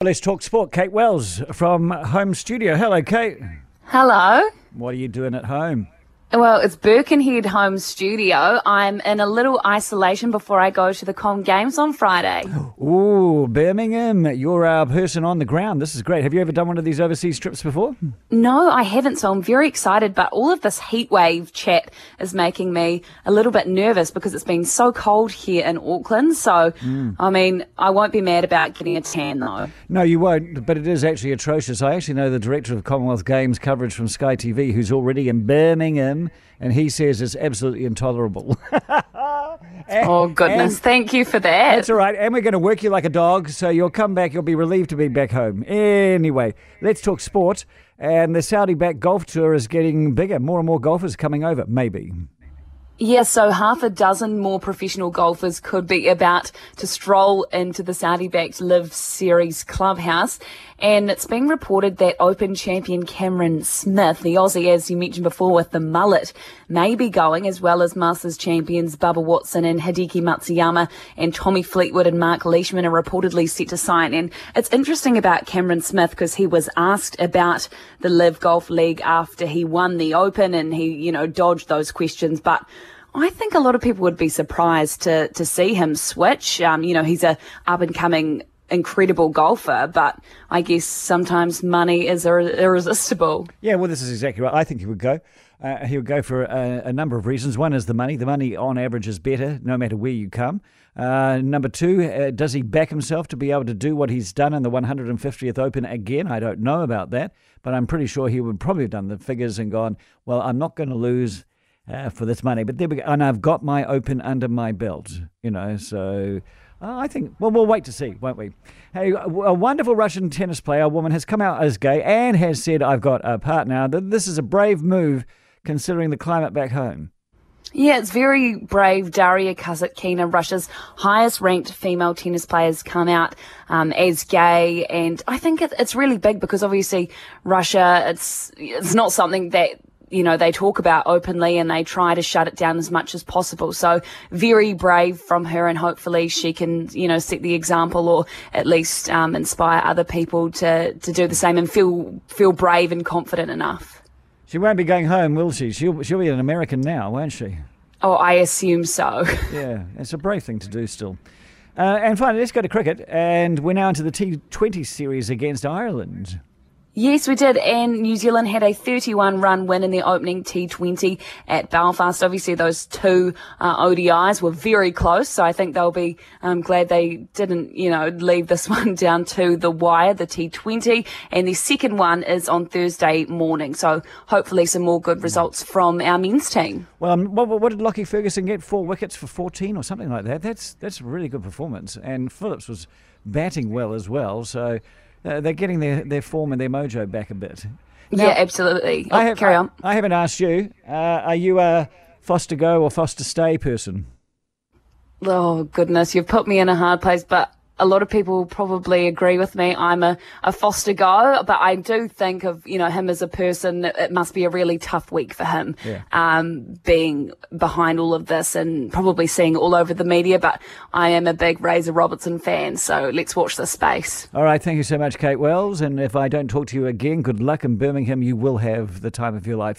Let's talk sport. Kate Wells from Home Studio. Hello, Kate. Hello. What are you doing at home? Well, it's Birkenhead Home Studio. I'm in a little isolation before I go to the Com Games on Friday. Ooh, Birmingham. You're our person on the ground. This is great. Have you ever done one of these overseas trips before? No, I haven't, so I'm very excited. But all of this heatwave chat is making me a little bit nervous because it's been so cold here in Auckland. So, mm. I mean, I won't be mad about getting a tan though. No, you won't, but it is actually atrocious. I actually know the director of Commonwealth Games coverage from Sky TV who's already in Birmingham, and he says it's absolutely intolerable. Oh, goodness. Thank you for that. That's all right. And we're going to work you like a dog, so you'll come back. You'll be relieved to be back home. Anyway, let's talk sport. And the Saudi back golf tour is getting bigger. More and more golfers coming over, maybe. Yeah, so half a dozen more professional golfers could be about to stroll into the Saudi-backed LIV Series clubhouse. And it's being reported that Open champion Cameron Smith, the Aussie, as you mentioned before, with the mullet, may be going, as well as Masters champions Bubba Watson and Hideki Matsuyama and Tommy Fleetwood and Mark Leishman are reportedly set to sign. And it's interesting about Cameron Smith because he was asked about the LIV Golf League after he won the Open and he, you know, dodged those questions. But I think a lot of people would be surprised to to see him switch. Um, you know, he's a up and coming incredible golfer, but I guess sometimes money is ir- irresistible. Yeah, well, this is exactly right. I think he would go. Uh, he would go for a, a number of reasons. One is the money. The money, on average, is better no matter where you come. Uh, number two, uh, does he back himself to be able to do what he's done in the 150th Open again? I don't know about that, but I'm pretty sure he would probably have done the figures and gone, well, I'm not going to lose uh, for this money. But there we go. And I've got my Open under my belt, you know, so. Uh, I think, well, we'll wait to see, won't we? Hey, a wonderful Russian tennis player, a woman, has come out as gay and has said, I've got a partner. Th- This is a brave move considering the climate back home. Yeah, it's very brave. Daria Kasatkina, Russia's highest ranked female tennis player, has come out um, as gay, and I think it, it's really big because obviously Russia, it's it's not something that you know they talk about openly, and they try to shut it down as much as possible. So very brave from her, and hopefully she can you know set the example, or at least um, inspire other people to to do the same and feel feel brave and confident enough. She won't be going home, will she? She'll, she'll be an American now, won't she? Oh, I assume so. Yeah, it's a brave thing to do still. Uh, and finally, let's go to cricket. And we're now into the T20 series against Ireland. Yes, we did. And New Zealand had a 31 run win in the opening T20 at Belfast. Obviously, those two uh, ODIs were very close. So I think they'll be um, glad they didn't, you know, leave this one down to the wire, the T20. And the second one is on Thursday morning. So hopefully some more good results from our men's team. Well, um, what, what did Lockie Ferguson get? Four wickets for 14 or something like that. That's that's a really good performance. And Phillips was batting well as well. So uh, they're getting their, their form and their mojo back a bit. yeah, absolutely. I have, Carry on. I, haven't asked you. Uh, are you a Foster go or Foster stay person? Oh goodness, you've put me in a hard place, but a lot of people probably agree with me. I'm a, a foster go, but I do think of, you know, him as a person. It must be a really tough week for him, Yeah. um, being behind all of this and probably seeing all over the media. But I am a big Razor Robertson fan, so let's watch this space. All right, thank you so much, Kate Wells. And if I don't talk to you again, good luck in Birmingham. You will have the time of your life.